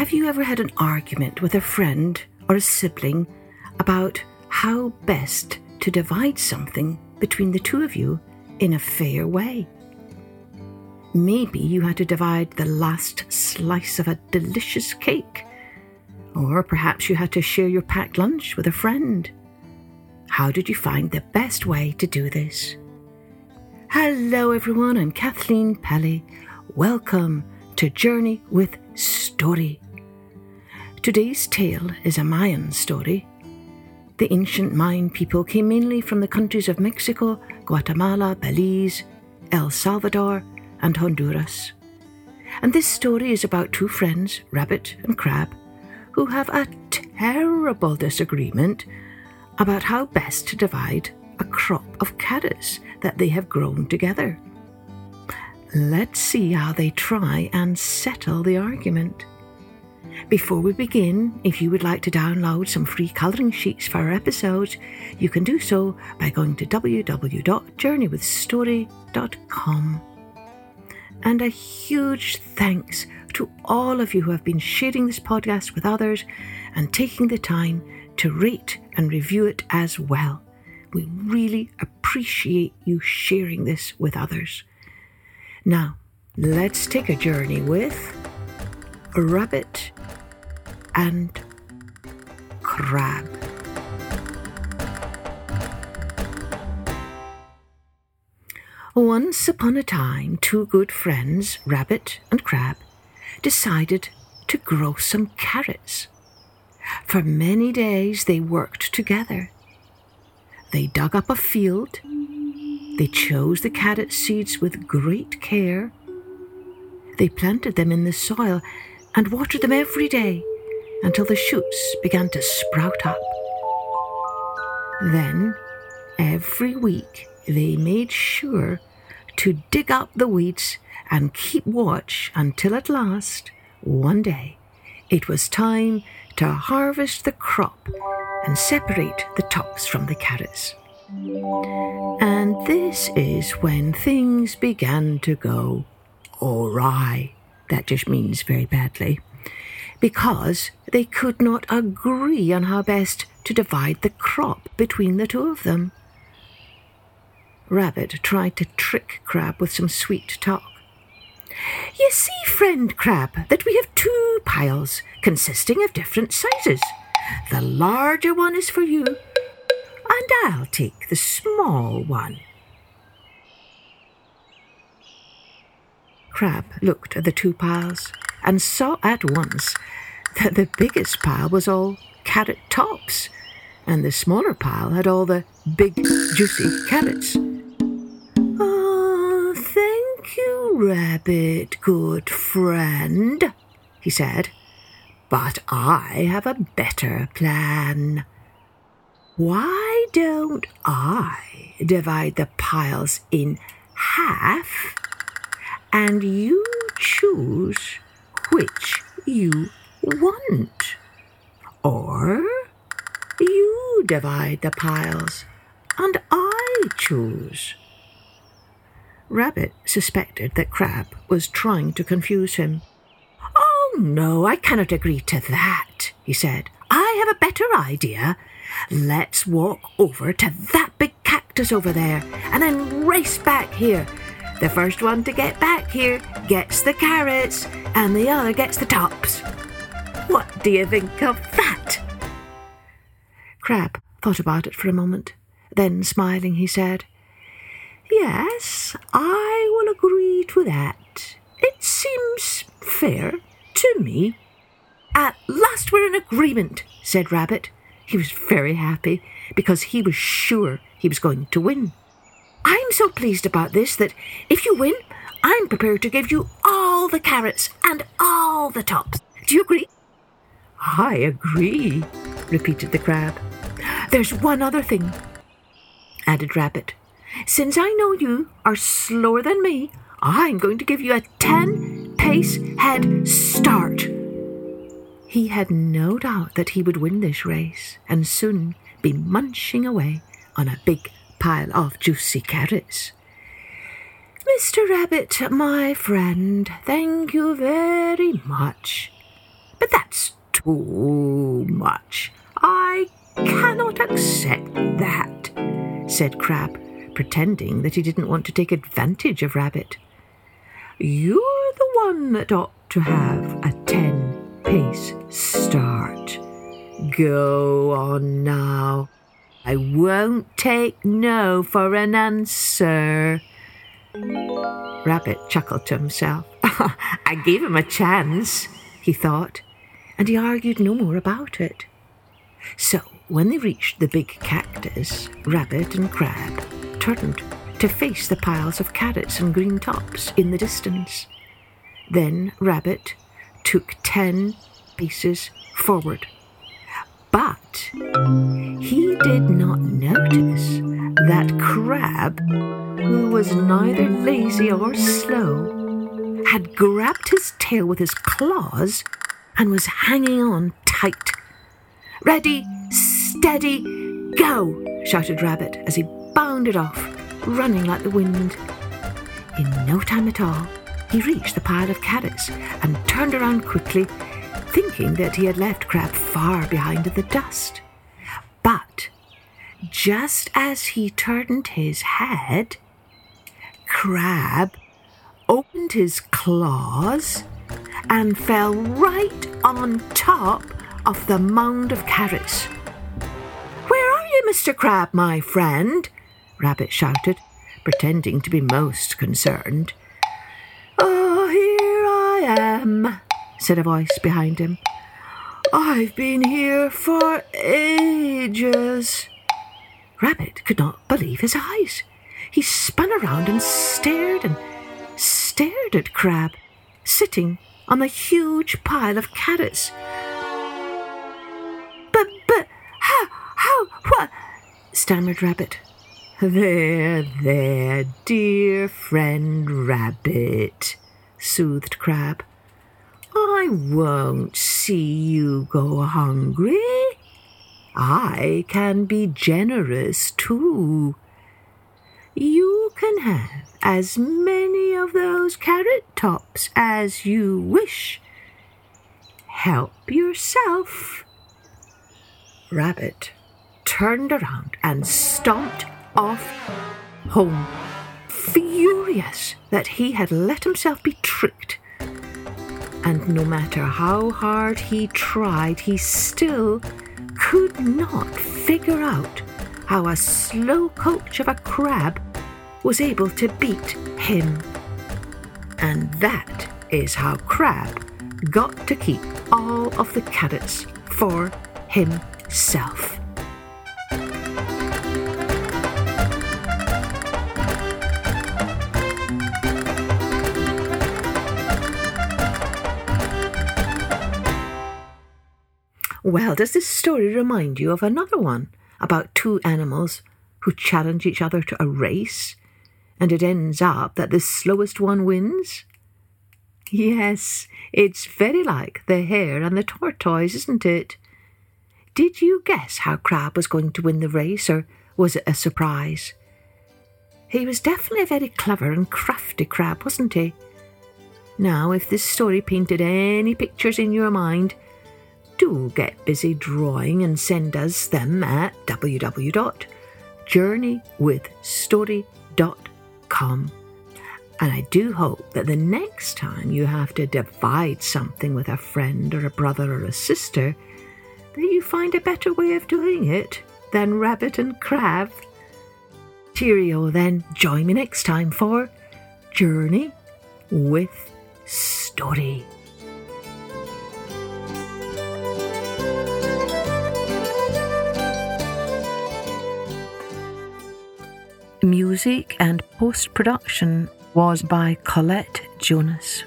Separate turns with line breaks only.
Have you ever had an argument with a friend or a sibling about how best to divide something between the two of you in a fair way? Maybe you had to divide the last slice of a delicious cake. Or perhaps you had to share your packed lunch with a friend. How did you find the best way to do this? Hello, everyone. I'm Kathleen Pelly. Welcome to Journey with Story. Today's tale is a Mayan story. The ancient Mayan people came mainly from the countries of Mexico, Guatemala, Belize, El Salvador, and Honduras. And this story is about two friends, Rabbit and Crab, who have a terrible disagreement about how best to divide a crop of carrots that they have grown together. Let's see how they try and settle the argument. Before we begin, if you would like to download some free colouring sheets for our episodes, you can do so by going to www.journeywithstory.com. And a huge thanks to all of you who have been sharing this podcast with others and taking the time to rate and review it as well. We really appreciate you sharing this with others. Now, let's take a journey with rabbit and crab. Once upon a time, two good friends, Rabbit and Crab, decided to grow some carrots. For many days they worked together. They dug up a field. They chose the carrot seeds with great care. They planted them in the soil and watered them every day until the shoots began to sprout up. Then, every week, they made sure to dig up the weeds and keep watch until at last, one day, it was time to harvest the crop and separate the tops from the carrots. And this is when things began to go awry. That just means very badly. Because they could not agree on how best to divide the crop between the two of them. Rabbit tried to trick Crab with some sweet talk. You see, friend Crab, that we have two piles consisting of different sizes. The larger one is for you, and I'll take the small one. Crab looked at the two piles and saw at once that the biggest pile was all carrot tops, and the smaller pile had all the big, juicy carrots. Oh, thank you, Rabbit, good friend, he said. But I have a better plan. Why don't I divide the piles in half and you choose which you want? Or you divide the piles and I choose. Rabbit suspected that Crab was trying to confuse him. Oh, no, I cannot agree to that, he said. I have a better idea. Let's walk over to that big cactus over there and then race back here. The first one to get back here gets the carrots, and the other gets the tops. What do you think of that? Crab thought about it for a moment. Then, smiling, he said, Yes, I will agree to that. It seems fair to me. At last we're in agreement, said Rabbit. He was very happy because he was sure he was going to win. I'm so pleased about this that if you win, I'm prepared to give you the carrots and all the tops. Do you agree? I agree, repeated the crab. There's one other thing, added Rabbit. Since I know you are slower than me, I'm going to give you a ten pace head start. He had no doubt that he would win this race and soon be munching away on a big pile of juicy carrots. Mr. Rabbit, my friend, thank you very much. But that's too much. I cannot accept that, said Crab, pretending that he didn't want to take advantage of Rabbit. You're the one that ought to have a ten pace start. Go on now. I won't take no for an answer. Rabbit chuckled to himself. I gave him a chance, he thought, and he argued no more about it. So, when they reached the big cactus, Rabbit and Crab turned to face the piles of carrots and green tops in the distance. Then Rabbit took ten paces forward. But he did not notice that Crab, who was neither lazy or slow, had grabbed his tail with his claws and was hanging on tight. Ready, steady, go! shouted Rabbit as he bounded off, running like the wind. In no time at all, he reached the pile of carrots and turned around quickly, thinking that he had left Crab far behind in the dust. But just as he turned his head, Crab opened his claws and fell right on top of the mound of carrots. Where are you, Mr. Crab, my friend? Rabbit shouted, pretending to be most concerned. Oh, here I am, said a voice behind him. I've been here for ages. Rabbit could not believe his eyes. He spun around and stared and stared at Crab, sitting on the huge pile of carrots But, but, how, how, What? stammered Rabbit. There, there, dear friend Rabbit, soothed Crab. I won't see you go hungry. I can be generous too. You can have as many of those carrot tops as you wish. Help yourself. Rabbit turned around and stomped off home, furious that he had let himself be tricked. And no matter how hard he tried, he still could not figure out how a slow coach of a crab was able to beat him. And that is how Crab got to keep all of the carrots for himself. Well, does this story remind you of another one about two animals who challenge each other to a race, and it ends up that the slowest one wins? Yes, it's very like the hare and the tortoise, isn't it? Did you guess how Crab was going to win the race, or was it a surprise? He was definitely a very clever and crafty crab, wasn't he? Now, if this story painted any pictures in your mind, do get busy drawing and send us them at www.journeywithstory.com. And I do hope that the next time you have to divide something with a friend or a brother or a sister, that you find a better way of doing it than rabbit and crab. Cheerio then. Join me next time for Journey with Story. Music and post production was by Colette Jonas.